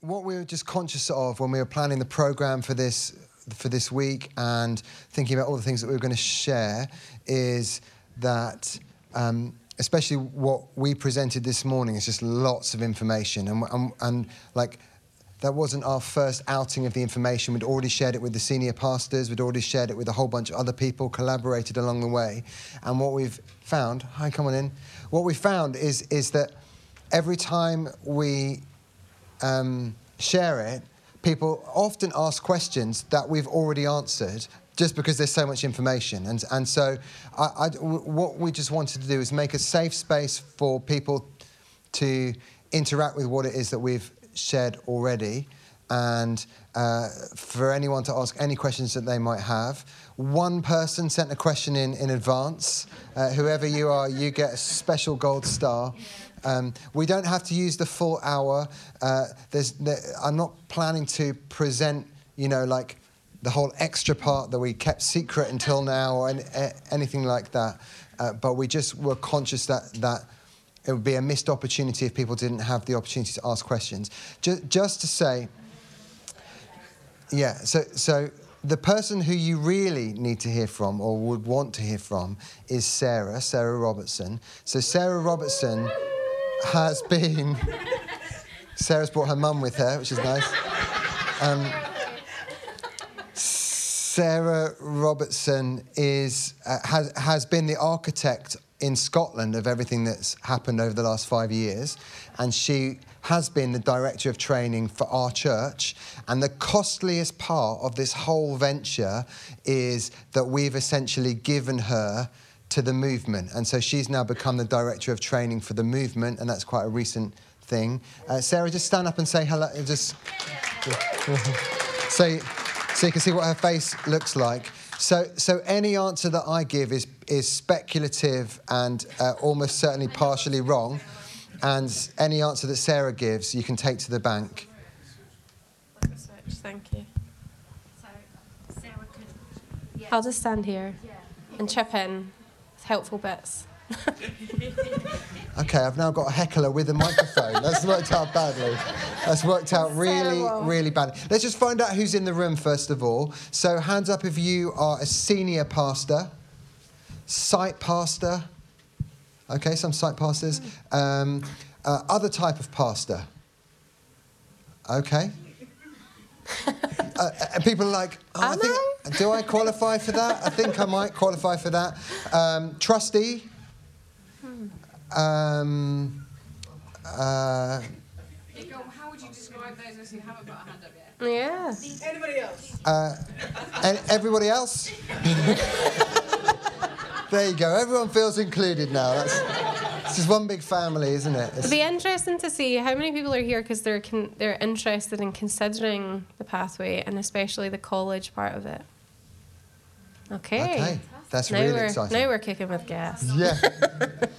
what we were just conscious of when we were planning the program for this for this week and thinking about all the things that we were going to share is that um, especially what we presented this morning is just lots of information and, and, and like that wasn't our first outing of the information. We'd already shared it with the senior pastors, we'd already shared it with a whole bunch of other people, collaborated along the way. And what we've found, hi, come on in. What we found is, is that every time we um, share it, people often ask questions that we've already answered just because there's so much information. And, and so, what we just wanted to do is make a safe space for people to interact with what it is that we've shared already and uh, for anyone to ask any questions that they might have. One person sent a question in in advance. Uh, whoever you are, you get a special gold star. Um, we don't have to use the full hour. Uh, there's, there, I'm not planning to present, you know, like the whole extra part that we kept secret until now or any, anything like that. Uh, but we just were conscious that that it would be a missed opportunity if people didn't have the opportunity to ask questions. Just, just to say, yeah, so, so the person who you really need to hear from or would want to hear from is Sarah, Sarah Robertson. So Sarah Robertson has been. Sarah's brought her mum with her, which is nice. Um, Sarah Robertson is, uh, has, has been the architect in Scotland of everything that's happened over the last five years. And she has been the director of training for our church. And the costliest part of this whole venture is that we've essentially given her to the movement. And so she's now become the director of training for the movement, and that's quite a recent thing. Uh, Sarah, just stand up and say hello. Just so, so you can see what her face looks like. So, so any answer that I give is, is speculative and uh, almost certainly partially wrong. And any answer that Sarah gives, you can take to the bank. Thank you. I'll just stand here and chip in helpful bits. okay, I've now got a heckler with a microphone. That's worked out badly. That's worked out really, really badly. Let's just find out who's in the room first of all. So, hands up if you are a senior pastor, site pastor. Okay, some site pastors. Um, uh, other type of pastor. Okay. uh, people are like, oh, I think, I? do I qualify for that? I think I might qualify for that. Um, trustee. Um, uh, how would you describe those of who haven't got a hand up yet? Yeah. Anybody else? Uh, and everybody else? there you go. Everyone feels included now. That's, this is one big family, isn't it? It's It'd be interesting to see how many people are here because they're con- they're interested in considering the pathway and especially the college part of it. Okay. Okay, that's now really exciting. Now we're kicking with gas. Yeah.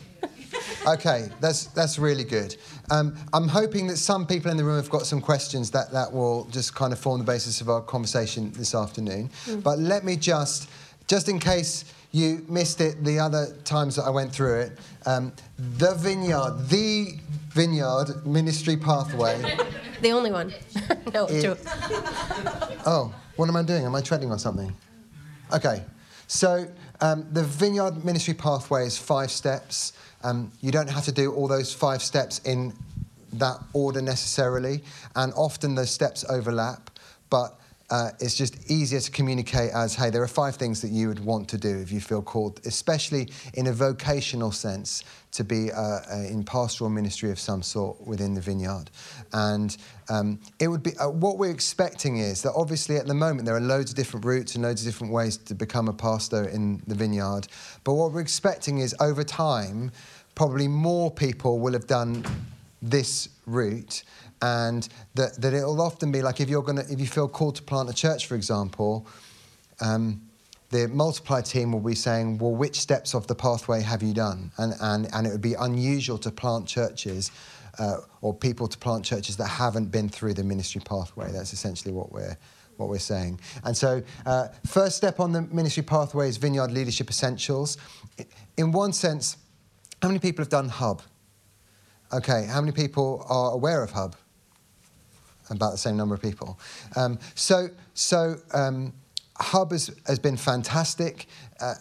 okay, that's that's really good. Um, I'm hoping that some people in the room have got some questions that that will just kind of form the basis of our conversation this afternoon. Mm. But let me just, just in case you missed it the other times that I went through it. Um, the Vineyard, the Vineyard Ministry Pathway. The only one. no, it, joke. Oh, what am I doing? Am I treading on something? Okay, so um, the Vineyard Ministry Pathway is five steps. Um, you don't have to do all those five steps in that order necessarily, and often those steps overlap, but uh, it's just easier to communicate as, hey, there are five things that you would want to do if you feel called, especially in a vocational sense, to be uh, uh, in pastoral ministry of some sort within the vineyard. And um, it would be, uh, what we're expecting is that obviously at the moment there are loads of different routes and loads of different ways to become a pastor in the vineyard. But what we're expecting is over time, probably more people will have done this route and that, that it'll often be like if you're gonna if you feel called to plant a church for example um, the multiply team will be saying well which steps of the pathway have you done and and, and it would be unusual to plant churches uh, or people to plant churches that haven't been through the ministry pathway that's essentially what we're what we're saying. And so, uh, first step on the ministry pathway is Vineyard Leadership Essentials. In one sense, how many people have done Hub? Okay, how many people are aware of Hub? About the same number of people. Um, so, so um, Hub has, has been fantastic. Uh,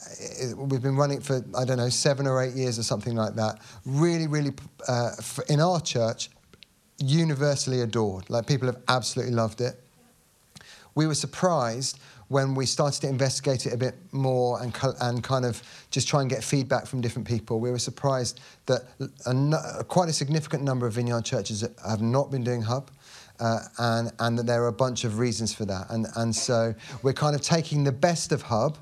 we've been running it for, I don't know, seven or eight years or something like that. Really, really, uh, in our church, universally adored. Like people have absolutely loved it. We were surprised when we started to investigate it a bit more and, and kind of just try and get feedback from different people, we were surprised that a, quite a significant number of vineyard churches have not been doing Hub. Uh, and, and that there are a bunch of reasons for that. And, and so we're kind of taking the best of Hub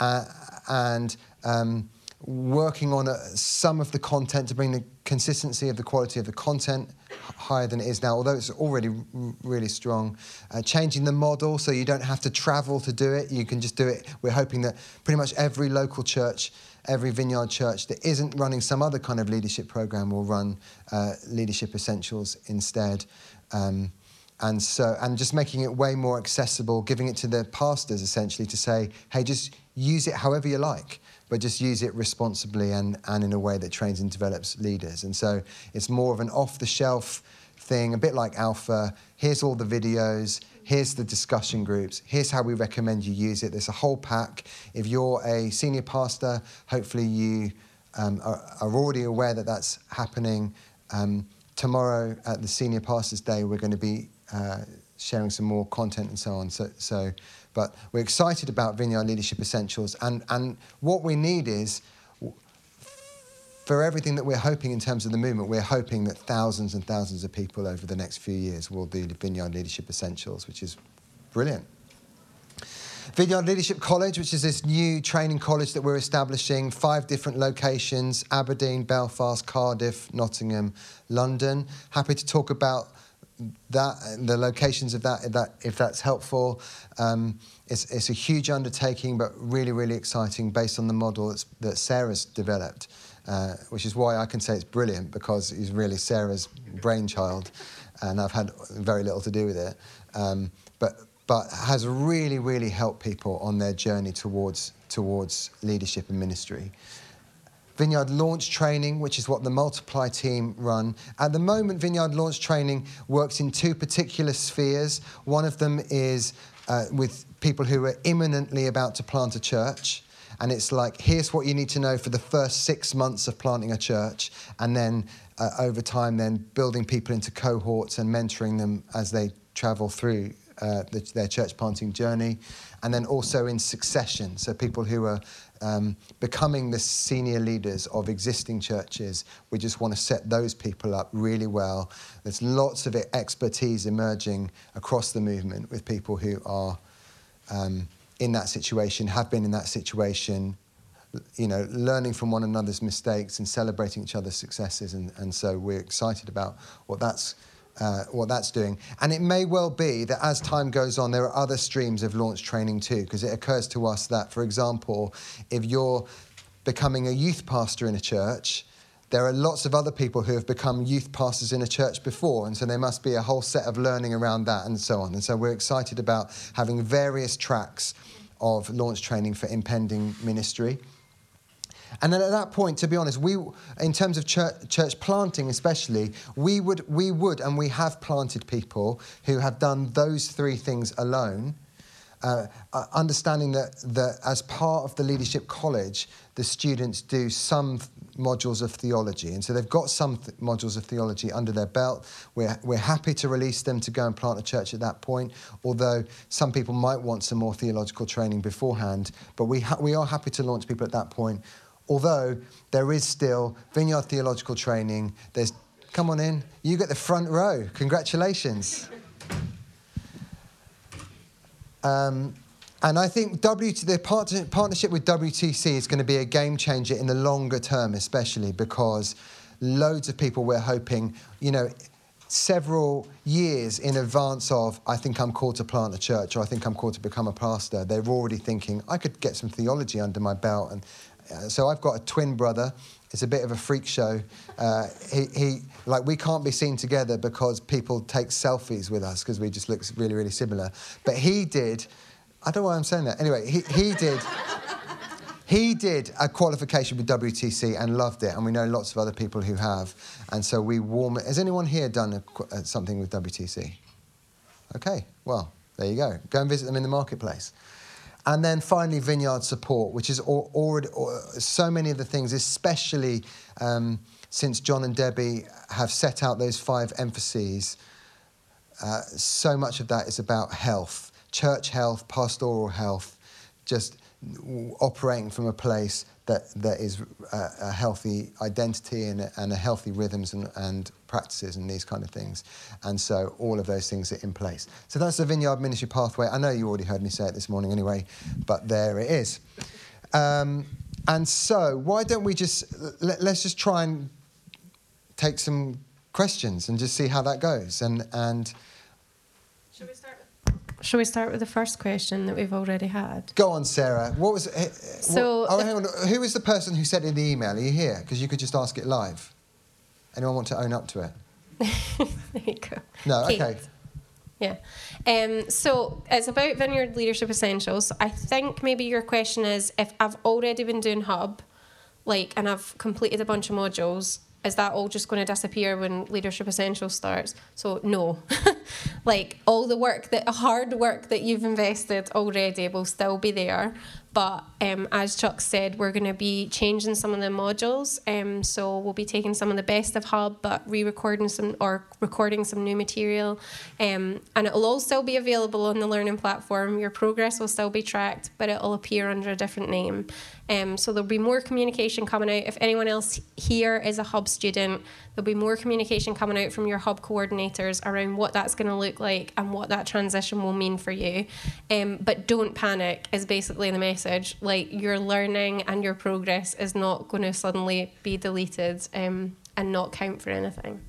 uh, and um, working on a, some of the content to bring the consistency of the quality of the content higher than it is now, although it's already really strong. Uh, changing the model so you don't have to travel to do it, you can just do it. We're hoping that pretty much every local church, every vineyard church that isn't running some other kind of leadership program will run uh, Leadership Essentials instead. Um, and so and just making it way more accessible giving it to the pastors essentially to say hey just use it however you like but just use it responsibly and, and in a way that trains and develops leaders. And so it's more of an off the shelf thing, a bit like Alpha. Here's all the videos, here's the discussion groups, here's how we recommend you use it. There's a whole pack. If you're a senior pastor, hopefully you um, are, are, already aware that that's happening. Um, tomorrow at the Senior Pastors Day, we're going to be uh, sharing some more content and so on. So, so but we're excited about Vineyard Leadership Essentials. And, and what we need is, for everything that we're hoping in terms of the movement, we're hoping that thousands and thousands of people over the next few years will do the Vineyard Leadership Essentials, which is brilliant. Vineyard Leadership College, which is this new training college that we're establishing, five different locations Aberdeen, Belfast, Cardiff, Nottingham, London. Happy to talk about that the locations of that if, that, if that's helpful. Um, it's, it's a huge undertaking, but really, really exciting based on the model that Sarah's developed, uh, which is why I can say it's brilliant because it's really Sarah's brainchild, and I've had very little to do with it. Um, but but has really, really helped people on their journey towards towards leadership and ministry. Vineyard Launch Training, which is what the Multiply team run. At the moment, Vineyard Launch Training works in two particular spheres. One of them is uh, with people who are imminently about to plant a church. And it's like, here's what you need to know for the first six months of planting a church. And then uh, over time, then building people into cohorts and mentoring them as they travel through uh, the, their church planting journey. And then also in succession. So people who are um, becoming the senior leaders of existing churches. We just want to set those people up really well. There's lots of expertise emerging across the movement with people who are um, in that situation, have been in that situation, you know, learning from one another's mistakes and celebrating each other's successes. And, and so we're excited about what that's uh, what that's doing. And it may well be that as time goes on, there are other streams of launch training too, because it occurs to us that, for example, if you're becoming a youth pastor in a church, there are lots of other people who have become youth pastors in a church before, and so there must be a whole set of learning around that and so on. And so we're excited about having various tracks of launch training for impending ministry. And then at that point, to be honest, we, in terms of church, church, planting especially, we would, we would, and we have planted people who have done those three things alone. Uh, uh, understanding that, that as part of the leadership college, the students do some th- modules of theology. And so they've got some th- modules of theology under their belt. We're, we're happy to release them to go and plant a church at that point, although some people might want some more theological training beforehand. But we, ha- we are happy to launch people at that point although there is still vineyard theological training. There's, come on in, you get the front row. Congratulations. Um, and I think w- the part- partnership with WTC is going to be a game changer in the longer term, especially because loads of people we're hoping, you know, several years in advance of, I think I'm called to plant a church or I think I'm called to become a pastor, they're already thinking, I could get some theology under my belt and so I've got a twin brother. It's a bit of a freak show. Uh, he, he, like, we can't be seen together because people take selfies with us because we just look really, really similar. But he did. I don't know why I'm saying that. Anyway, he, he did. He did a qualification with WTC and loved it, and we know lots of other people who have. And so we warm. it. Has anyone here done a, uh, something with WTC? Okay, well, there you go. Go and visit them in the marketplace. And then finally, vineyard support, which is already so many of the things, especially um, since John and Debbie have set out those five emphases. Uh, so much of that is about health, church health, pastoral health, just operating from a place that, that is a, a healthy identity and a, and a healthy rhythms and, and practices and these kind of things. And so all of those things are in place. So that's the Vineyard Ministry Pathway. I know you already heard me say it this morning anyway, but there it is. Um, and so why don't we just, let, let's just try and take some questions and just see how that goes. And, and Should we start Shall we start with the first question that we've already had? Go on, Sarah. What was? Eh, so, what, oh, hang on. Who was the person who said in the email? Are you here? Because you could just ask it live. Anyone want to own up to it? there you go. No, Kate. okay. Yeah. Um, so it's about Vineyard Leadership Essentials. I think maybe your question is if I've already been doing Hub, like, and I've completed a bunch of modules, is that all just going to disappear when leadership essentials starts so no like all the work that hard work that you've invested already will still be there but um, as Chuck said, we're going to be changing some of the modules. Um, so we'll be taking some of the best of Hub, but re-recording some or recording some new material. Um, and it'll all still be available on the learning platform. Your progress will still be tracked, but it'll appear under a different name. Um, so there'll be more communication coming out. If anyone else here is a Hub student, there'll be more communication coming out from your Hub coordinators around what that's going to look like and what that transition will mean for you. Um, but don't panic, is basically the message. Like your learning and your progress is not going to suddenly be deleted um, and not count for anything.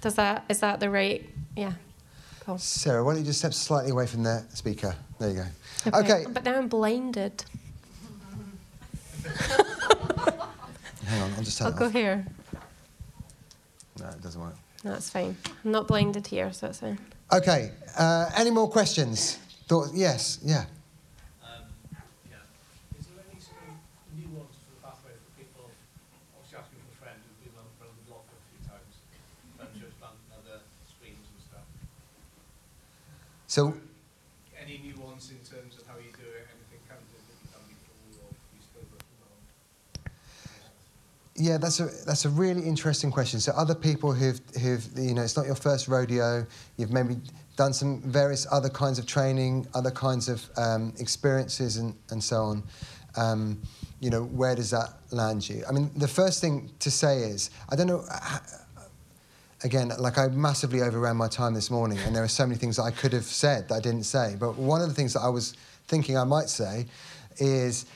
Does that is that the right? Yeah. Cool. Sarah, why don't you just step slightly away from the speaker? There you go. Okay. okay. But now I'm blinded. Hang on, I'll just turn I'll go off. here. No, it doesn't work. That's fine. I'm not blinded here, so it's fine. Okay. Uh, any more questions? Thoughts? Yes. Yeah. Um, yeah. Is there any sort of nuance for the pathway for people? Obviously, asking for a friend who's been on the block a few times, and church plant and other streams and stuff. So. Any nuance in terms of how you do it? Anything kind of that you've done before, or you still working on? Yeah, that's a that's a really interesting question. So other people who've who've you know it's not your first rodeo. You've maybe done some various other kinds of training, other kinds of um, experiences, and and so on. Um, you know, where does that land you? I mean, the first thing to say is I don't know. Again, like I massively overran my time this morning, and there are so many things that I could have said that I didn't say. But one of the things that I was thinking I might say is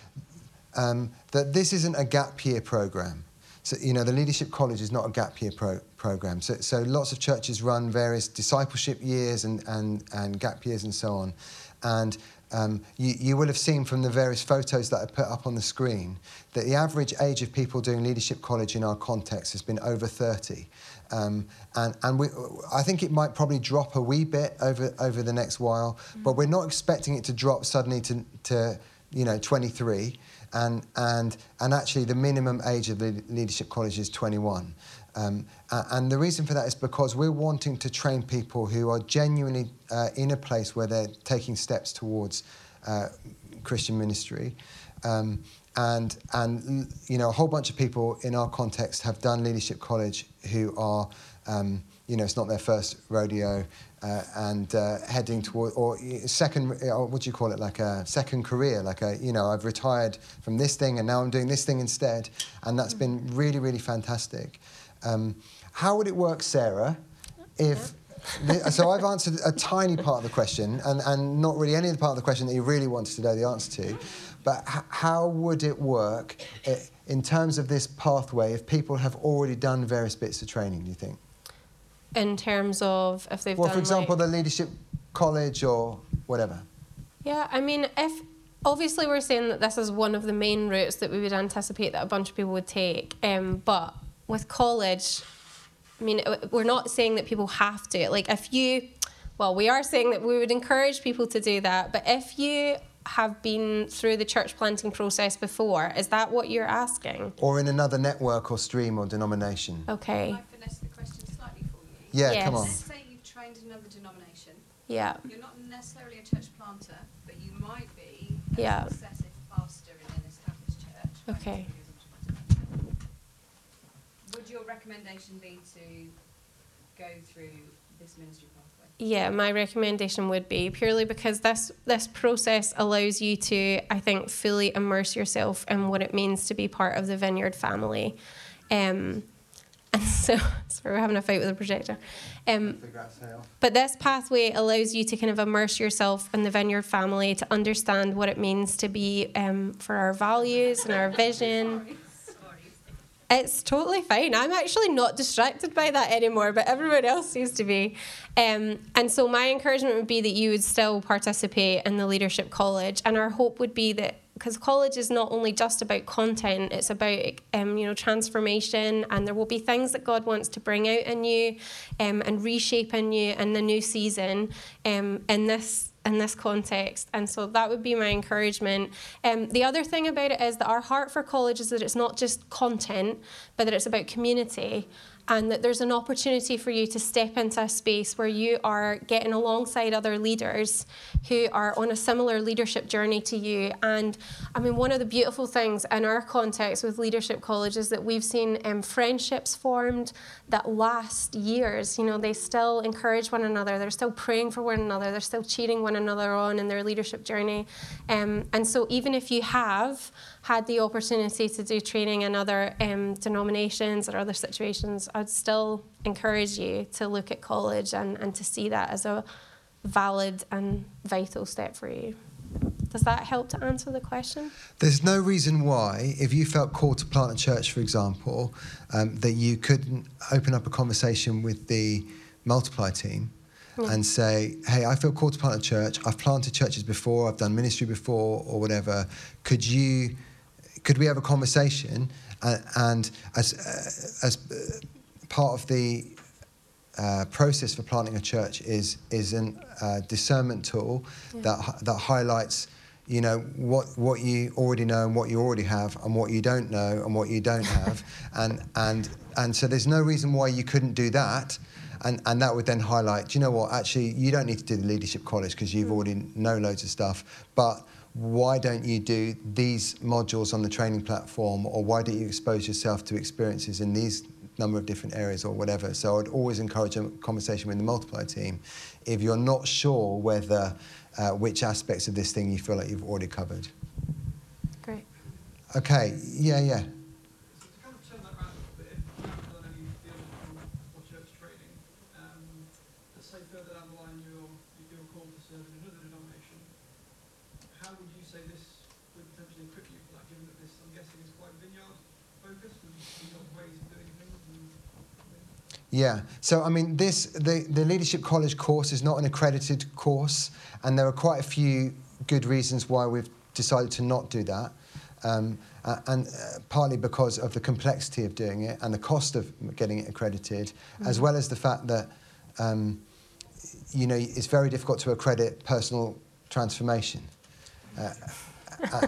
um, that this isn't a gap year program. So, you know, the Leadership College is not a gap year pro- program. So, so lots of churches run various discipleship years and, and, and gap years and so on. And um, you, you will have seen from the various photos that I put up on the screen that the average age of people doing Leadership College in our context has been over 30. Um, and and we, I think it might probably drop a wee bit over, over the next while, mm-hmm. but we're not expecting it to drop suddenly to, to you know, 23 and, and, and actually the minimum age of the leadership college is 21. Um, and the reason for that is because we're wanting to train people who are genuinely uh, in a place where they're taking steps towards uh, Christian ministry. Um, and, and, you know, a whole bunch of people in our context have done leadership college who are, um, you know, it's not their first rodeo uh, and uh, heading toward or second or what do you call it? Like a second career like a you know I've retired from this thing and now I'm doing this thing instead. And that's been really really fantastic. Um, how would it work Sarah if so I've answered a tiny part of the question and, and not really any of the part of the question that you really wanted to know the answer to but h- how would it work uh, in terms of this pathway if people have already done various bits of training do you think in terms of if they've done. well, for example, like, the leadership college or whatever. Yeah, I mean, if obviously we're saying that this is one of the main routes that we would anticipate that a bunch of people would take, um, but with college, I mean, we're not saying that people have to. Like, if you, well, we are saying that we would encourage people to do that, but if you have been through the church planting process before, is that what you're asking? Or in another network or stream or denomination? Okay. Can I finesse the question slightly for you? Yeah, yes. come on. Let's say you've trained another denomination. Yeah. You're not necessarily a church planter, but you might be a Yeah. successive pastor in an established church. Okay. Would your recommendation be to go through this ministry pathway? Yeah, my recommendation would be purely because this this process allows you to, I think, fully immerse yourself in what it means to be part of the Vineyard family. Um, and so, sorry, we're having a fight with the projector. Um, but this pathway allows you to kind of immerse yourself in the Vineyard family to understand what it means to be um, for our values and our vision. It's totally fine. I'm actually not distracted by that anymore, but everyone else seems to be. Um, and so, my encouragement would be that you would still participate in the Leadership College. And our hope would be that because college is not only just about content, it's about um, you know transformation, and there will be things that God wants to bring out in you um, and reshape in you in the new season um, in this in this context. And so that would be my encouragement. Um, the other thing about it is that our heart for college is that it's not just content, but that it's about community and that there's an opportunity for you to step into a space where you are getting alongside other leaders who are on a similar leadership journey to you. And I mean, one of the beautiful things in our context with Leadership College is that we've seen um, friendships formed that last years. You know, they still encourage one another, they're still praying for one another, they're still cheering one another on in their leadership journey. Um, and so, even if you have had the opportunity to do training in other um, denominations or other situations, I'd still encourage you to look at college and, and to see that as a valid and vital step for you. Does that help to answer the question? There's no reason why, if you felt called to plant a church, for example, um, that you couldn't open up a conversation with the multiply team yeah. and say, hey, I feel called to plant a church. I've planted churches before, I've done ministry before, or whatever. Could you could we have a conversation and, and as uh, as uh, part of the uh, process for planting a church is is a uh, discernment tool yeah. that that highlights you know what what you already know and what you already have and what you don't know and what you don't have and and and so there's no reason why you couldn't do that and and that would then highlight do you know what actually you don't need to do the leadership college because you've mm. already know loads of stuff but why don't you do these modules on the training platform or why don't you expose yourself to experiences in these number of different areas or whatever? So i'd always encourage a conversation with the multiply team. If you're not sure whether uh, which aspects of this thing you feel like you've already covered. Great. Okay yeah yeah Yeah. So, I mean, this the, the Leadership College course is not an accredited course, and there are quite a few good reasons why we've decided to not do that. Um, uh, and uh, partly because of the complexity of doing it and the cost of getting it accredited, mm-hmm. as well as the fact that, um, you know, it's very difficult to accredit personal transformation. Uh, uh,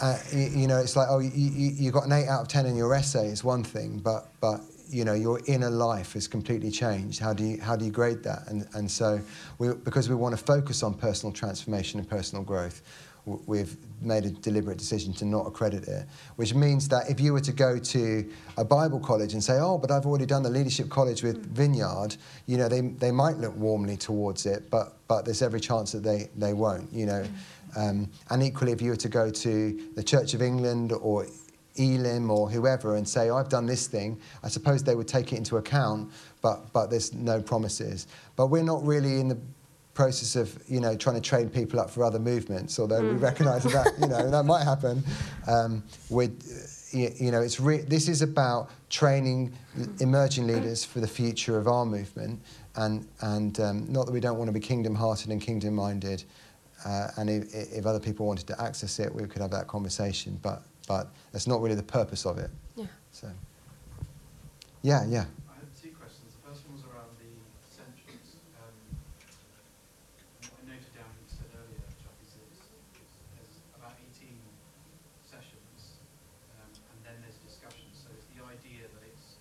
uh you, you, know, it's like, oh, you, you, you got an 8 out of 10 in your essay is one thing, but, but you know your inner life is completely changed. How do you how do you grade that? And and so we, because we want to focus on personal transformation and personal growth we've made a deliberate decision to not accredit it, which means that if you were to go to a Bible college and say, oh, but I've already done the leadership college with Vineyard, you know, they, they might look warmly towards it, but, but there's every chance that they, they won't, you know. Um, and equally, if you were to go to the Church of England or Elim or whoever and say, I've done this thing, I suppose they would take it into account, but, but there's no promises. But we're not really in the process of, you know, trying to train people up for other movements, although mm. we recognise that, you know, that might happen. Um, with, you know, it's re- this is about training emerging leaders for the future of our movement, and, and um, not that we don't want to be kingdom-hearted and kingdom-minded, uh, and if, if other people wanted to access it, we could have that conversation, but but that's not really the purpose of it. Yeah. So. Yeah, yeah. I had two questions. The first one was around the essentials. Um, I noted down you said earlier, Chuck, is there's about 18 sessions, um, and then there's discussion. So it's the idea that it's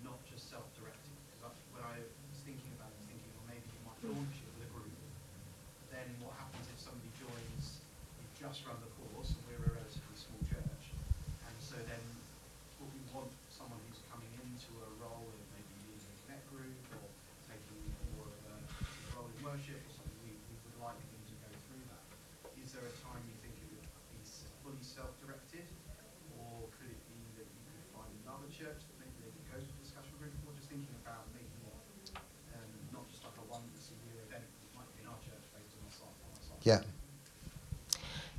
not just self-directed. Because when I was thinking about it, I was thinking, well, maybe us run the course, and we're a relatively small church, and so then what we want someone who's coming into a role of maybe leading a connect group or taking more of a role in worship or something, we, we would like them to go through that. Is there a time you think it would be fully self-directed, or could it be that you could find another church that maybe they could go to a discussion group, or just thinking about making it um, not just like a once a year event, it might be in our church based on our. Yeah.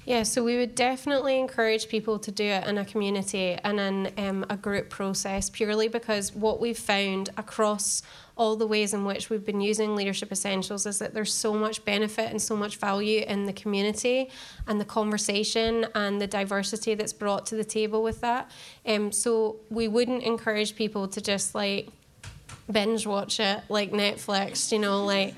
Yeah, so we would definitely encourage people to do it in a community and in um, a group process purely because what we've found across all the ways in which we've been using Leadership Essentials is that there's so much benefit and so much value in the community and the conversation and the diversity that's brought to the table with that. Um, so we wouldn't encourage people to just like binge watch it like Netflix, you know, like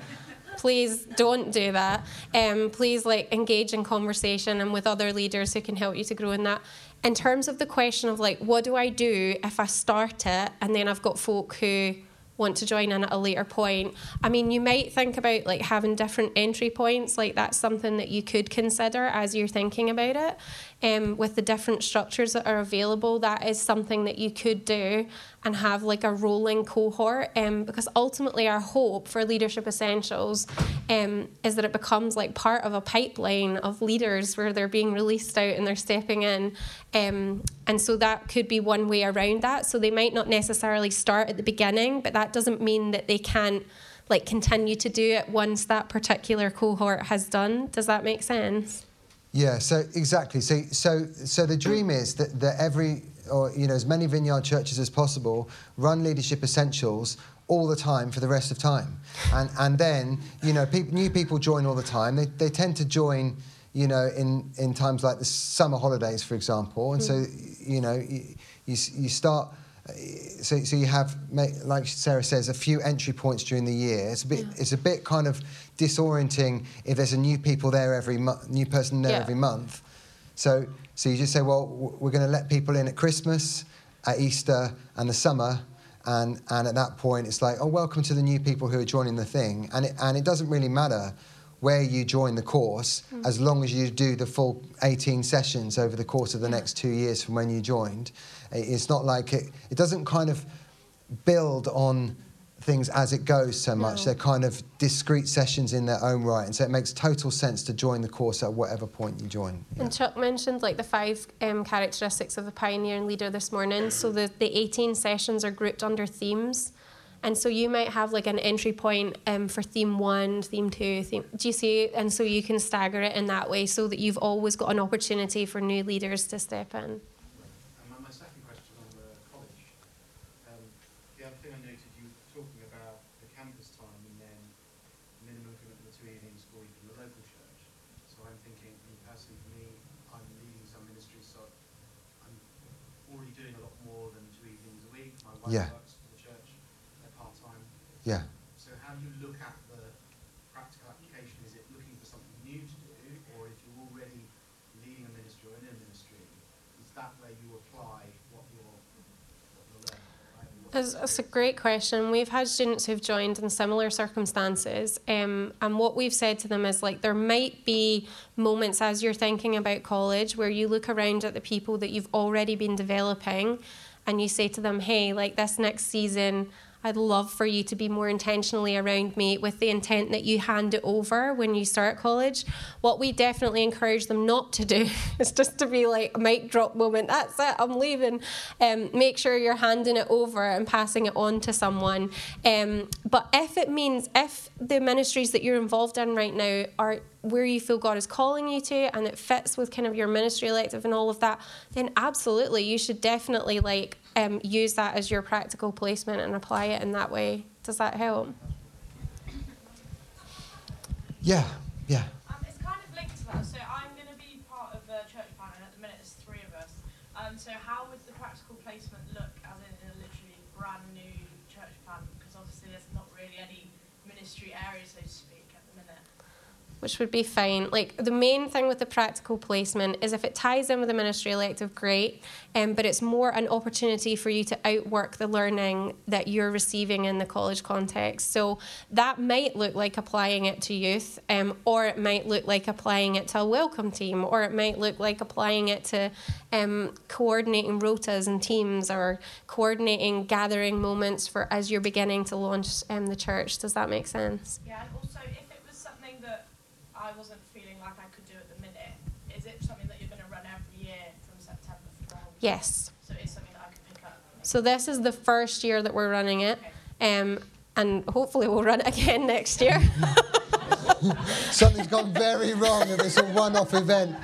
please don't do that. Um, please like engage in conversation and with other leaders who can help you to grow in that. In terms of the question of like, what do I do if I start it and then I've got folk who want to join in at a later point. I mean, you might think about like having different entry points, like that's something that you could consider as you're thinking about it. Um, with the different structures that are available, that is something that you could do and have like a rolling cohort. Um, because ultimately, our hope for Leadership Essentials um, is that it becomes like part of a pipeline of leaders where they're being released out and they're stepping in. Um, and so that could be one way around that. So they might not necessarily start at the beginning, but that doesn't mean that they can't like continue to do it once that particular cohort has done. Does that make sense? Yeah, so exactly. So so so the dream is that, that every or you know as many vineyard churches as possible run leadership essentials all the time for the rest of time. And and then, you know, people, new people join all the time. They they tend to join you know, in, in times like the summer holidays, for example. And so, hmm. you know, you, you, you start so, so you have, like Sarah says, a few entry points during the year. It's a bit, yeah. it's a bit kind of disorienting if there's a new people there every mo- new person there yeah. every month. So, so you just say, well, we're going to let people in at Christmas, at Easter, and the summer, and and at that point, it's like, oh, welcome to the new people who are joining the thing, and it, and it doesn't really matter where you join the course mm. as long as you do the full 18 sessions over the course of the yeah. next two years from when you joined. It's not like it, it doesn't kind of build on things as it goes so much. No. They're kind of discrete sessions in their own right. And so it makes total sense to join the course at whatever point you join. Yeah. And Chuck mentioned like the five um, characteristics of a pioneer and leader this morning. So the, the 18 sessions are grouped under themes. And so you might have like an entry point um, for theme one, theme two, theme, do you see? And so you can stagger it in that way so that you've always got an opportunity for new leaders to step in. Yeah. Yeah. So how do you look at the practical application? Is it looking for something new to do, or if you're already leading a ministry or in a ministry, is that where you apply what you're, what you're learning? That's, that's a great question. We've had students who've joined in similar circumstances, um, and what we've said to them is like there might be moments as you're thinking about college where you look around at the people that you've already been developing and you say to them, hey, like this next season, I'd love for you to be more intentionally around me with the intent that you hand it over when you start college. What we definitely encourage them not to do is just to be like a mic drop moment. That's it, I'm leaving. Um, make sure you're handing it over and passing it on to someone. Um, but if it means, if the ministries that you're involved in right now are where you feel God is calling you to and it fits with kind of your ministry elective and all of that, then absolutely you should definitely like um, use that as your practical placement and apply it in that way. Does that help? Yeah, yeah. Um, it's kind of linked to that. So I'm going to be part of a church plan, and at the minute there's three of us. Um, so how would the practical placement look as in a literally brand new church plan? Because obviously there's not really any ministry area, so to speak, at the minute. Which would be fine. Like the main thing with the practical placement is if it ties in with the ministry elective, great. Um, but it's more an opportunity for you to outwork the learning that you're receiving in the college context. So that might look like applying it to youth, um, or it might look like applying it to a welcome team, or it might look like applying it to um, coordinating rotas and teams, or coordinating gathering moments for as you're beginning to launch um, the church. Does that make sense? Yeah, and also if it was something that I wasn't feeling like I could do at the minute, is it something that you're going to run every year from September for the whole year? Yes. So it's something that I could pick up. So this is the first year that we're running it, um, and hopefully we'll run it again next year. Something's gone very wrong if it's a one-off event.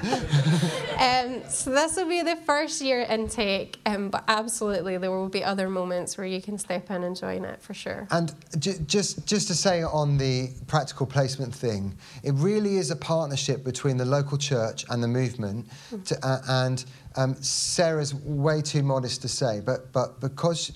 um, so this will be the first year intake, um, but absolutely there will be other moments where you can step in and join it for sure. And j- just just to say on the practical placement thing, it really is a partnership between the local church and the movement. To, uh, and um, Sarah's way too modest to say, but but because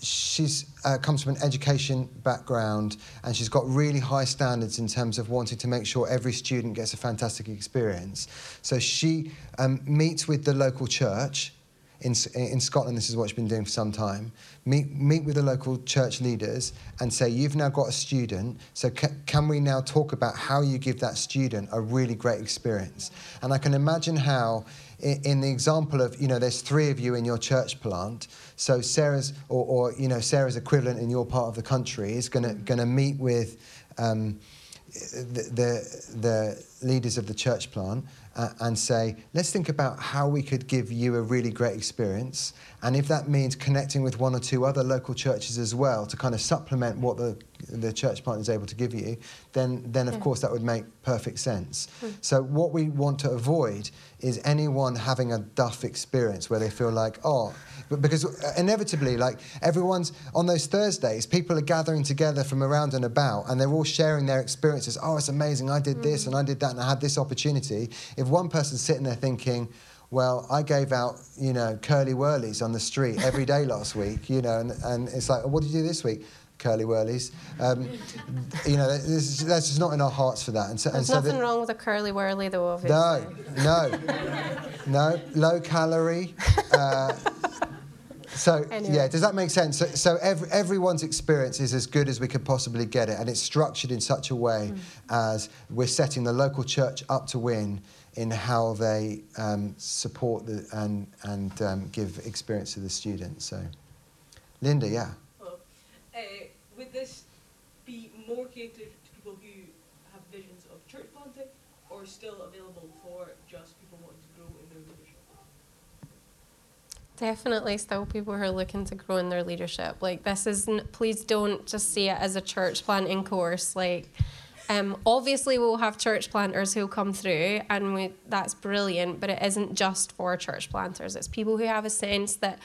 she's uh, comes from an education background and she's got really high standards in terms of wanting to make sure every student gets a fantastic experience. So she um, meets with the local church in, in Scotland, this is what she's been doing for some time. Meet, meet with the local church leaders and say, You've now got a student, so ca- can we now talk about how you give that student a really great experience? And I can imagine how, in, in the example of, you know, there's three of you in your church plant, so Sarah's, or, or you know, Sarah's equivalent in your part of the country is going to going to meet with. Um, the, the, the leaders of the church plant uh, and say, let's think about how we could give you a really great experience. And if that means connecting with one or two other local churches as well to kind of supplement what the, the church partner is able to give you, then, then of Yeah. course that would make perfect sense. Hmm. So, what we want to avoid is anyone having a duff experience where they feel like, oh, but because uh, inevitably, like everyone's on those Thursdays, people are gathering together from around and about, and they're all sharing their experiences. Oh, it's amazing! I did this hmm. and I did that, and I had this opportunity. If one person's sitting there thinking, well, I gave out, you know, curly whirlies on the street every day last week, you know, and, and it's like, what did you do this week? Curly whirlies. Um, you know, this is, that's just not in our hearts for that. And so, and There's so nothing that- wrong with a curly whirly though, obviously. no, no, no, low calorie. Uh, so Anyway. yeah, does that make sense? So, so every, everyone's experience is as good as we could possibly get it, and it's structured in such a way as we're setting the local church up to win in how they um, support the, and and um, give experience to the students. So, Linda, yeah. Hello. Uh, would this be more catered to people who have visions of church planting, or still available for just people wanting to grow in their leadership? Definitely, still people who are looking to grow in their leadership. Like this is, n- please don't just see it as a church planting course. Like, um, obviously we'll have church planters who'll come through, and we, that's brilliant. But it isn't just for church planters. It's people who have a sense that,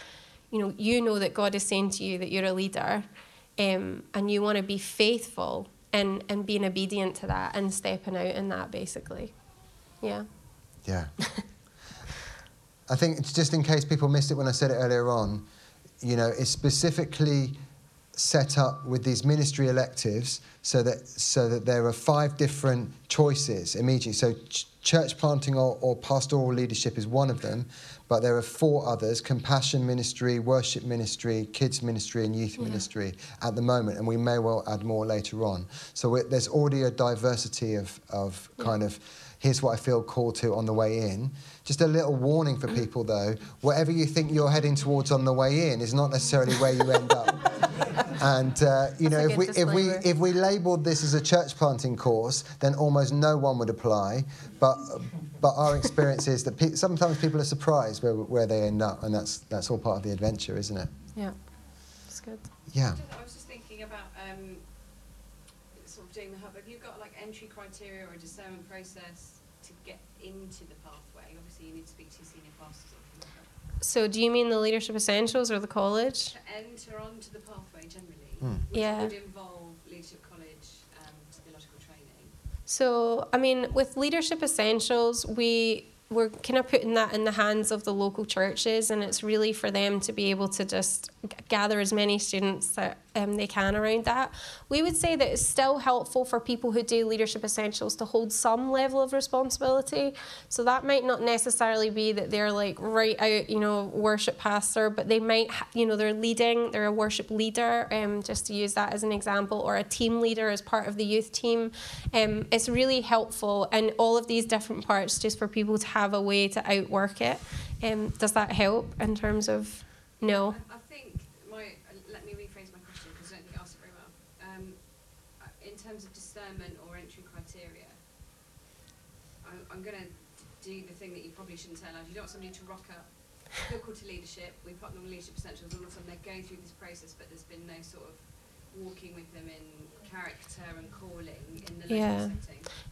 you know, you know that God is saying to you that you're a leader, um, and you want to be faithful and and being obedient to that and stepping out in that basically. Yeah. Yeah. I think it's just in case people missed it when I said it earlier on, you know, it's specifically set up with these ministry electives so that so that there are five different choices immediately. So ch- church planting or, or pastoral leadership is one of them, but there are four others: compassion ministry, worship ministry, kids ministry, and youth ministry at the moment, and we may well add more later on. So there's already a diversity of of kind of here's what I feel called to on the way in. Just a little warning for people though, whatever you think you're heading towards on the way in is not necessarily where you end up. And uh, you know, if we if we if we labelled this as a church planting course, then almost no one would apply. But but our experience is that pe- sometimes people are surprised where where they end up, and that's that's all part of the adventure, isn't it? Yeah. It's good. Yeah. I was just thinking about um, sort of doing the hub. Have you got like entry criteria or a discernment process to get into the pathway? Obviously, you need to speak to your senior pastors. or something like that. So, do you mean the leadership essentials or the college? To enter onto the pathway generally, Hmm. which Yeah. would involve leadership college and theological training. So, I mean, with leadership essentials, we we're kind of putting that in the hands of the local churches, and it's really for them to be able to just g- gather as many students that um, they can around that. We would say that it's still helpful for people who do leadership essentials to hold some level of responsibility. So that might not necessarily be that they're like right out, you know, worship pastor, but they might, you know, they're leading, they're a worship leader, um, just to use that as an example, or a team leader as part of the youth team. Um, it's really helpful, in all of these different parts just for people to have a way to outwork it. Um, does that help in terms of no? I I think my uh, let me rephrase my question because I don't think I asked it very well. Um, uh, in terms of discernment or entry criteria, I'm, going to do the thing that you probably shouldn't tell us. You don't want somebody to rock up, called to leadership. We put them on leadership essentials. and All of a sudden they're going through this process, but there's been no sort of walking with them in character and calling in the Yeah. setting.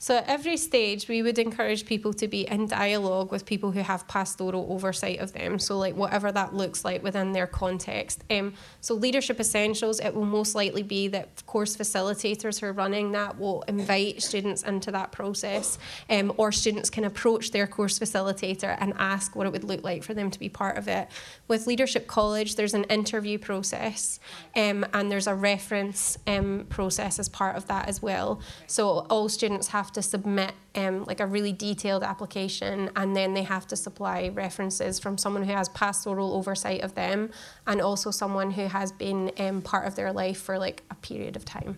So at every stage, we would encourage people to be in dialogue with people who have pastoral oversight of them. So like whatever that looks like within their context. Um, so leadership essentials, it will most likely be that course facilitators who are running that will invite students into that process, um, or students can approach their course facilitator and ask what it would look like for them to be part of it. With Leadership College, there's an interview process, um, and there's a reference um, process as part of that as well. So all students have to submit um, like a really detailed application, and then they have to supply references from someone who has pastoral oversight of them, and also someone who has been um, part of their life for like a period of time.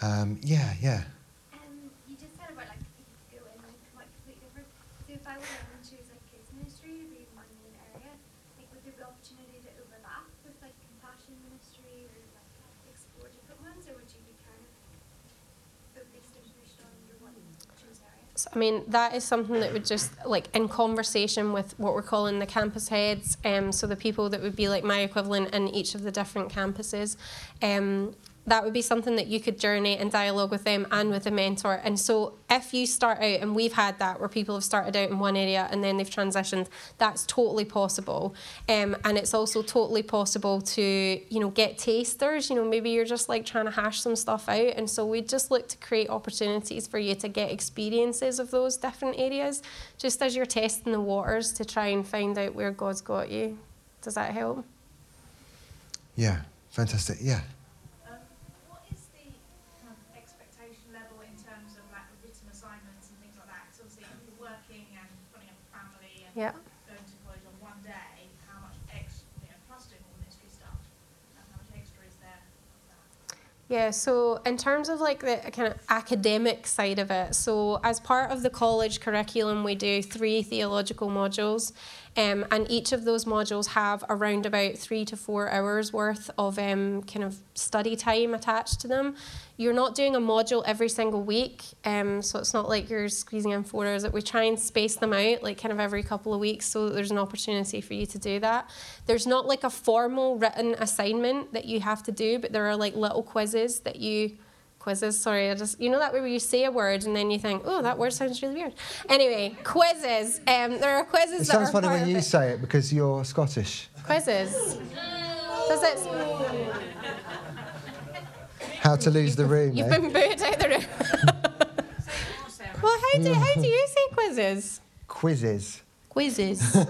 Um, yeah, yeah. Um, you just said about like you could go in and come out completely different. So if I went in and choose like kids ministry to be my main area, like would there be opportunity to overlap with like compassion ministry or like explore different ones, or would you be kind of focused and pushed on your one I mean, that is something that would just like in conversation with what we're calling the campus heads. Um, so the people that would be like my equivalent in each of the different campuses. Um, that would be something that you could journey and dialogue with them and with a mentor. And so, if you start out, and we've had that where people have started out in one area and then they've transitioned, that's totally possible. Um, and it's also totally possible to, you know, get tasters. You know, maybe you're just like trying to hash some stuff out. And so, we just look to create opportunities for you to get experiences of those different areas, just as you're testing the waters to try and find out where God's got you. Does that help? Yeah, fantastic. Yeah. Um, what is the kind of expectation level in terms of like written assignments and things like that? Because obviously if you're working and putting up a family and Yeah. going to college on one day, how much extra, you know, plus doing all the stuff, how much extra is there? Yeah, so in terms of like the kind of academic side of it, so as part of the college curriculum, we do three theological modules, um, and each of those modules have around about three to four hours worth of um, kind of study time attached to them. You're not doing a module every single week, um, so it's not like you're squeezing in four hours. We try and space them out, like kind of every couple of weeks, so that there's an opportunity for you to do that. There's not like a formal written assignment that you have to do, but there are like little quizzes that you quizzes. Sorry, I just you know that way where you say a word and then you think, oh, that word sounds really weird. Anyway, quizzes. Um, there are quizzes. It that sounds are funny when you it. say it because you're Scottish. quizzes. Does it? How to lose the room, You've eh? been booted out the room. well, how do how do you say quizzes? Quizzes. Quizzes.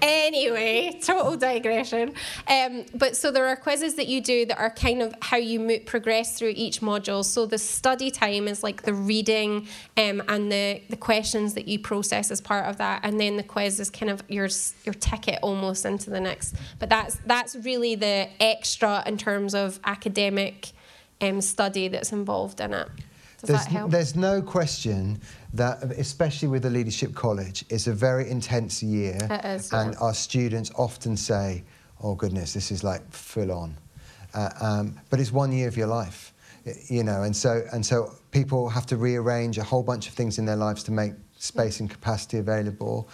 anyway, total digression. Um, but so there are quizzes that you do that are kind of how you mo- progress through each module. So the study time is like the reading um, and the, the questions that you process as part of that, and then the quiz is kind of your your ticket almost into the next. But that's that's really the extra in terms of academic um, study that's involved in it. Does There's, that help? there's no question that, especially with the Leadership College, it's a very intense year. Is, And our students often say, oh, goodness, this is like full on. Uh, um, but it's one year of your life, you know, and so, and so people have to rearrange a whole bunch of things in their lives to make space and capacity available.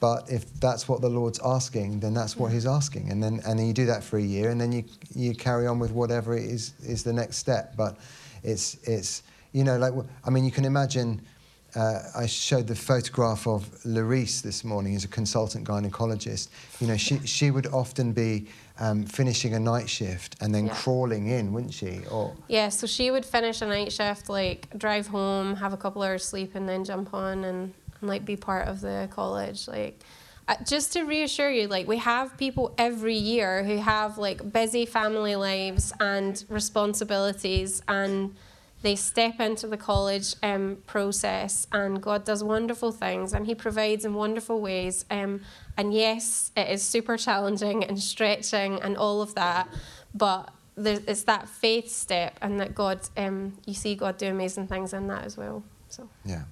But if that's what the Lord's asking, then that's what He's asking, and then and then you do that for a year, and then you you carry on with whatever is is the next step. But it's it's you know like I mean you can imagine. Uh, I showed the photograph of Larice this morning, who's a consultant gynecologist. You know, she she would often be um, finishing a night shift and then Yeah. crawling in, wouldn't she? Or Yeah, so she would finish a night shift, like drive home, have a couple hours sleep, and then jump on and and like be part of the college. Like, uh, just to reassure you, like we have people every year who have like busy family lives and responsibilities and they step into the college um, process and God does wonderful things and He provides in wonderful ways. Um, and yes, it is super challenging and stretching and all of that, but it's that faith step and that God, um, you see God do amazing things in that as well. So Yeah.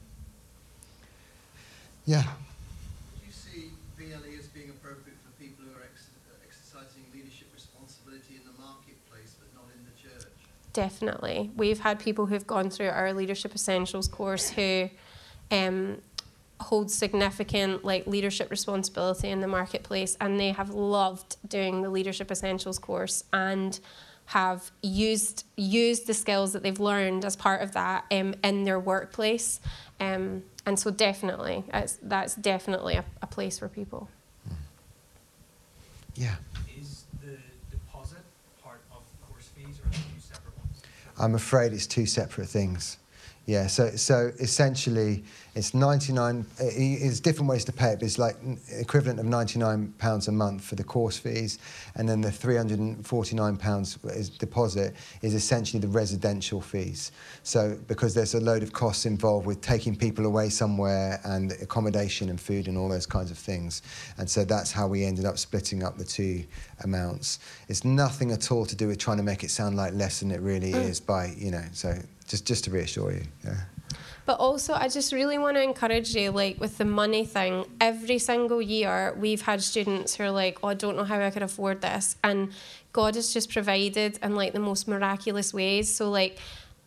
Yeah. Do you see VLE as being appropriate for people who are ex- exercising leadership responsibility in the marketplace but not in the church? Definitely. We've had people who've gone through our Leadership Essentials course who um, hold significant like leadership responsibility in the marketplace and they have loved doing the Leadership Essentials course and have used used the skills that they've learned as part of that um, in their workplace. Um, and so definitely, that's, that's definitely a, a place for people. Yeah. Is the deposit part of course fees or are they two separate ones? I'm afraid it's two separate things. Yeah, so so essentially, it's 99. i- i- It's different ways to pay it, but it's like equivalent of 99 pounds a month for the course fees, and then the 349 pounds deposit is essentially the residential fees. So because there's a load of costs involved with taking people away somewhere and accommodation and food and all those kinds of things, and so that's how we ended up splitting up the two amounts. It's nothing at all to do with trying to make it sound like less than it really mm. is by you know. So just just to reassure you. Yeah. But also, I just really want to encourage you, like with the money thing, every single year we've had students who are like, oh, I don't know how I could afford this. And God has just provided in like the most miraculous ways. So, like,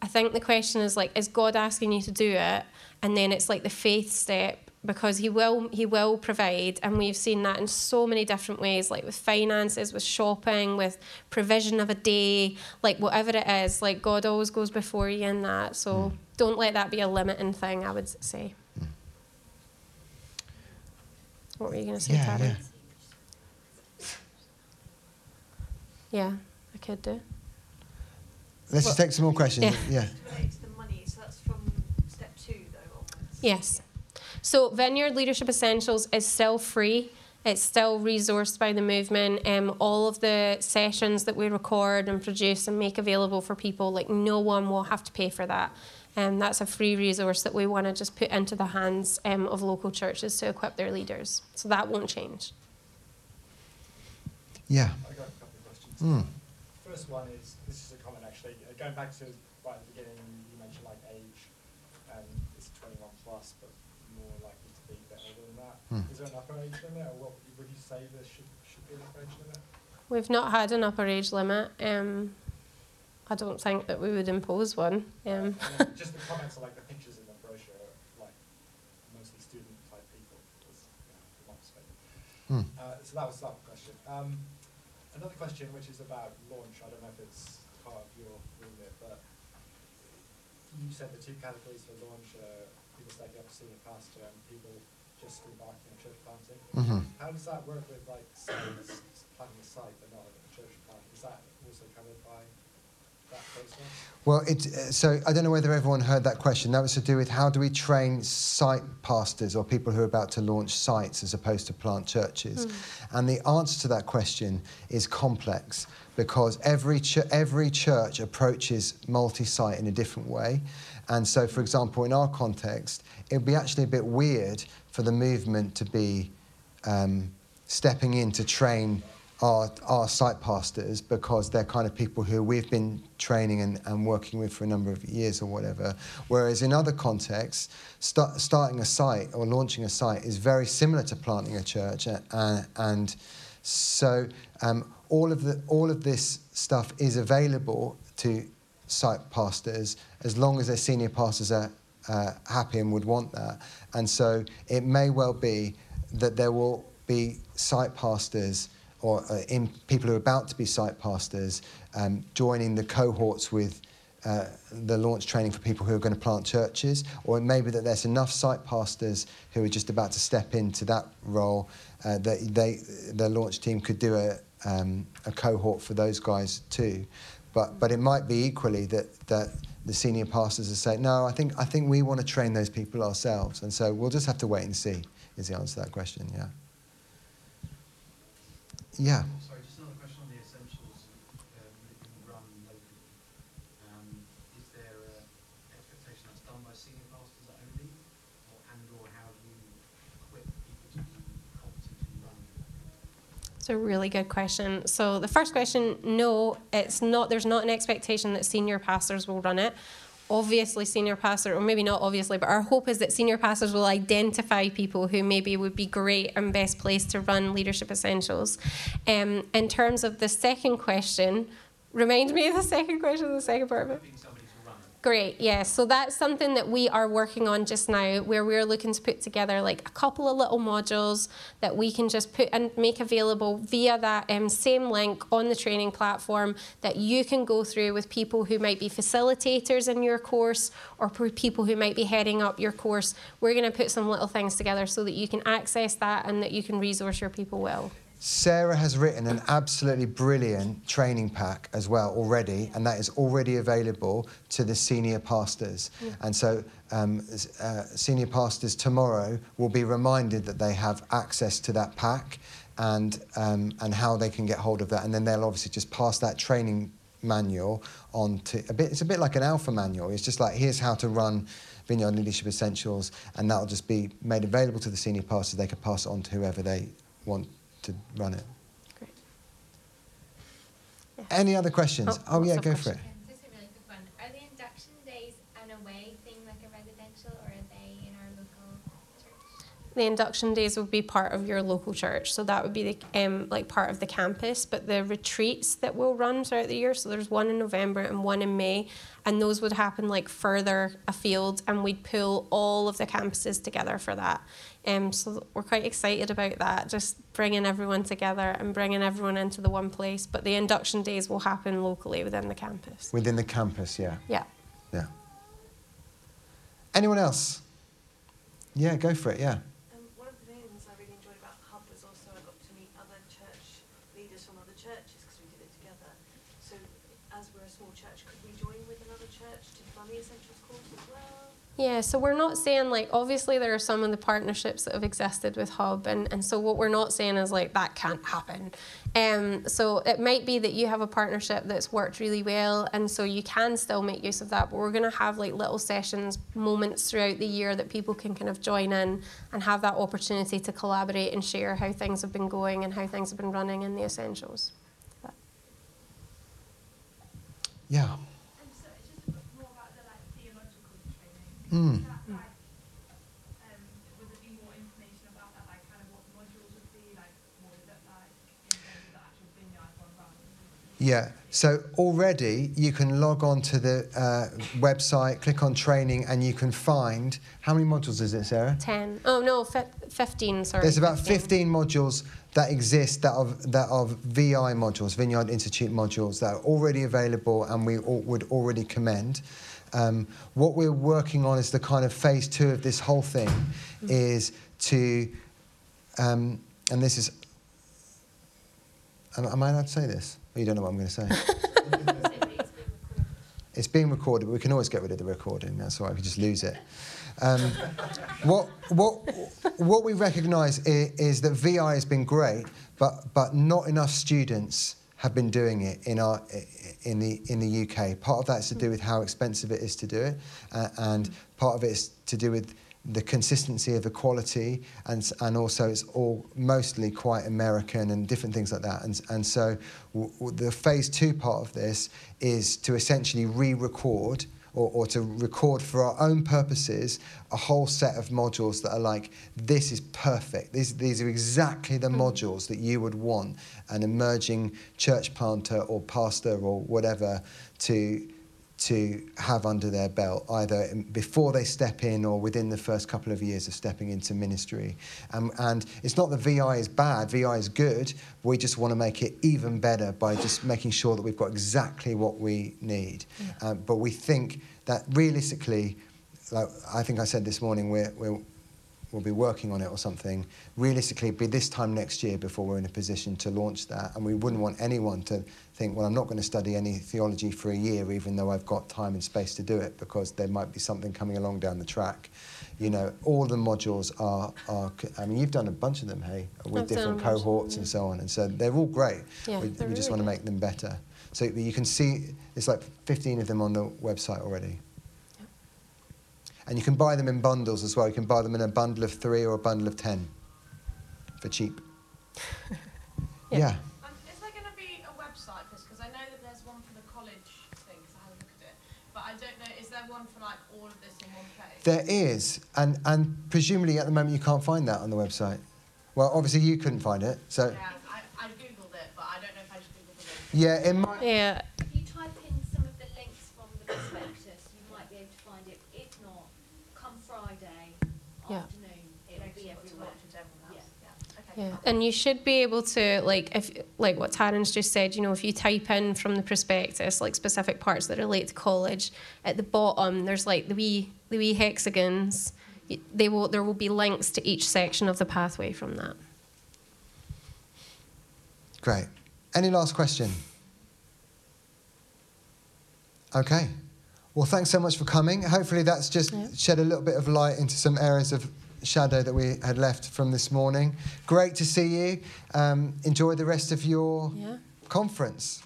I think the question is like, is God asking you to do it? And then it's like the faith step because he will he will provide and we've seen that in so many different ways like with finances with shopping with provision of a day like whatever it is like god always goes before you in that so hmm. don't let that be a limiting thing i would say hmm. what were you going to say Yeah, Tara? yeah. yeah i could do Let's just take some more questions. Yeah. yeah. The money, so that's from step two though. Yes. So Vineyard Leadership Essentials is still free. It's still resourced by the movement. Um, all of the sessions that we record and produce and make available for people, like no one will have to pay for that. Um, that's a free resource that we want to just put into the hands um, of local churches to equip their leaders. So that won't change. Yeah. I got a couple of questions. Mm. First one is this is a comment actually. Uh, going back to right at the beginning, you mentioned like age, and it's 21 plus, but more likely to be a bit older than that. Hmm. Is there an upper age limit, or what would you say there should should be an upper age limit? We've not had an upper age limit. Um, I don't think that we would impose one. Um, just the comments on like the pictures in the brochure, are, like mostly student type people, was, you know, from my perspective. Hmm. Uh, so that was that question. Um, another question, which is about launch. I don't know if it's part of your remit, but you said the two categories for launch are people stepping up to senior pastor and people just embarking on church planting. Mhm. How does that work with like say s- s- planting a site but not a church plant? Is that also covered by that process? Well, it, uh, so I don't know whether everyone heard that question. That was to do with how do we train site pastors or people who are about to launch sites as opposed to plant churches. And the answer to that question is complex because every ch- every church approaches multi-site in a different way. And so, for example, in our context, it would be actually a bit weird for the movement to be um, stepping in to train our, our site pastors because they're kind of people who we've been training and, and working with for a number of years or whatever. Whereas in other contexts, start, starting a site or launching a site is very similar to planting a church. And, and so um, all, of the, all of this stuff is available to site pastors as long as their senior pastors are uh, happy and would want that. And so it may well be that there will be site pastors or uh, in people who are about to be site pastors um, joining the cohorts with uh, the launch training for people who are going to plant churches, or it may be that there's enough site pastors who are just about to step into that role uh, that they, the launch team could do a, um, a cohort for those guys too. But, but it might be equally that, that the senior pastors are saying, no, I think, I think we want to train those people ourselves. And so we'll just have to wait and see, is the answer to that question, yeah. Yeah. Sorry, just another question on the essentials um, that you run locally. Um, is there an expectation that's done by senior pastors only, or and or how do you equip people to be competent in running? It's a really good question. So the first question, no, it's not. There's not an expectation that senior pastors will run it. Obviously, senior pastor, or maybe not obviously, but our hope is that senior pastors will identify people who maybe would be great and best placed to run leadership essentials. Um, in terms of the second question, remind me of the second question, the second part of it. Great, yeah. So that's something that we are working on just now, where we're looking to put together like a couple of little modules that we can just put and make available via that um, same link on the training platform that you can go through with people who might be facilitators in your course or people who might be heading up your course. We're going to put some little things together so that you can access that and that you can resource your people well. Sarah has written an absolutely brilliant training pack as well already, and that is already available to the senior pastors. And so, um, uh, senior pastors tomorrow will be reminded that they have access to that pack and, um, and how they can get hold of that. And then they'll obviously just pass that training manual on to a bit. It's a bit like an alpha manual. It's just like here's how to run Vineyard Leadership Essentials, and that'll just be made available to the senior pastors. They can pass it on to whoever they want to run it. Great. Any other questions? Oh, Oh, yeah, lots of go for it. questions. Just a really quick one. Are the induction days an away thing like a residential or are they in our local church? The induction days would be part of your local church, so that would be the um, like part of the campus. But the retreats that we'll run throughout the year, so there's one in November and one in May, and those would happen like further afield, and we'd pull all of the campuses together for that. Um, so we're quite excited about that, just bringing everyone together and bringing everyone into the one place. But the induction days will happen locally within the campus. Within the campus, yeah. Yeah. Yeah. Anyone else? Yeah, go for it, yeah. Um, one of the things I really enjoyed about Hub was also I got to meet other church leaders from other churches because we did it together. So as we're a small church, could we join with another church to run the Essentials course as well? Yeah, so we're not saying like obviously there are some of the partnerships that have existed with Hub and, and so what we're not saying is like that can't happen. Um so it might be that you have a partnership that's worked really well and so you can still make use of that, but we're gonna have like little sessions, moments throughout the year that people can kind of join in and have that opportunity to collaborate and share how things have been going and how things have been running in the essentials. Yeah. And so it's just a bit more about the like theological training. Mm. Is that like, um, would there be more information about that, like kind of what the modules would be, like what would it look like in terms of the actual vineyard one run? Yeah. So already you can log on to the uh, website, click on training, and you can find how many modules is it, Sarah? Ten. Oh no, fi- fifteen, sorry. There's about 15 modules that exist that are, that are VI modules, Vineyard Institute modules, that are already available and we all, would already commend. Um, what we're working on is the kind of phase two of this whole thing is to, um, and this is, am, am I allowed to say this? Or you don't know what I'm going to say? It's being recorded, but we can always get rid of the recording. That's all right. We can just lose it. Um, what what what we recognise is, is that VI has been great, but but not enough students have been doing it in our in the in the UK. Part of that's to do with how expensive it is to do it, uh, and part of it is to do with the consistency of the quality, and and also it's all mostly quite American and different things like that. And and so w- w- the phase two part of this is to essentially re-record or, or to record for our own purposes a whole set of modules that are like this is perfect. These these are exactly the hmm. modules that you would want an emerging church planter or pastor or whatever to to have under their belt, either before they step in or within the first couple of years of stepping into ministry. Um, and it's not that VI is bad, VI is good. We just want to make it even better by just making sure that we've got exactly what we need. Um, but we think that realistically, like I think I said this morning, we're, we're we'll be working on it or something. Realistically, it'd be this time next year before we're in a position to launch that. And we wouldn't want anyone to think, well, I'm not going to study any theology for a year, even though I've got time and space to do it, because there might be something coming along down the track. You know, all the modules are, are I mean, you've done a bunch of them, hey, with I've different a bunch of cohorts them, and so on. And so they're all great. Yeah, we we just really want to make them better. So you can see, there's like 15 of them on the website already. And you can buy them in bundles as well. You can buy them in a bundle of three or a bundle of 10 for cheap. Yeah. yeah. There is, and, and presumably at the moment you can't find that on the website. Well, obviously you couldn't find it, so Yeah, I, I googled it, but I don't know if I just googled the link. yeah, it might. Yeah. If you type in some of the links from the prospectus, you might be able to find it. If not, come Friday Yeah. afternoon, it'll Makes be it to everywhere. watch it everyone else. Yeah. Yeah. Okay. Yeah, cool. and you should be able to like if like what Taryn's just said. You know, if you type in from the prospectus like specific parts that relate to college, at the bottom there's like the wee the wee hexagons. They will there will be links to each section of the pathway from that. Great. Any last question? Okay. Well, thanks so much for coming. Hopefully, that's just Yeah. shed a little bit of light into some areas of shadow that we had left from this morning. Great to see you. Um, enjoy the rest of your Yeah. conference.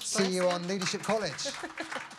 See Bless you. on Leadership College.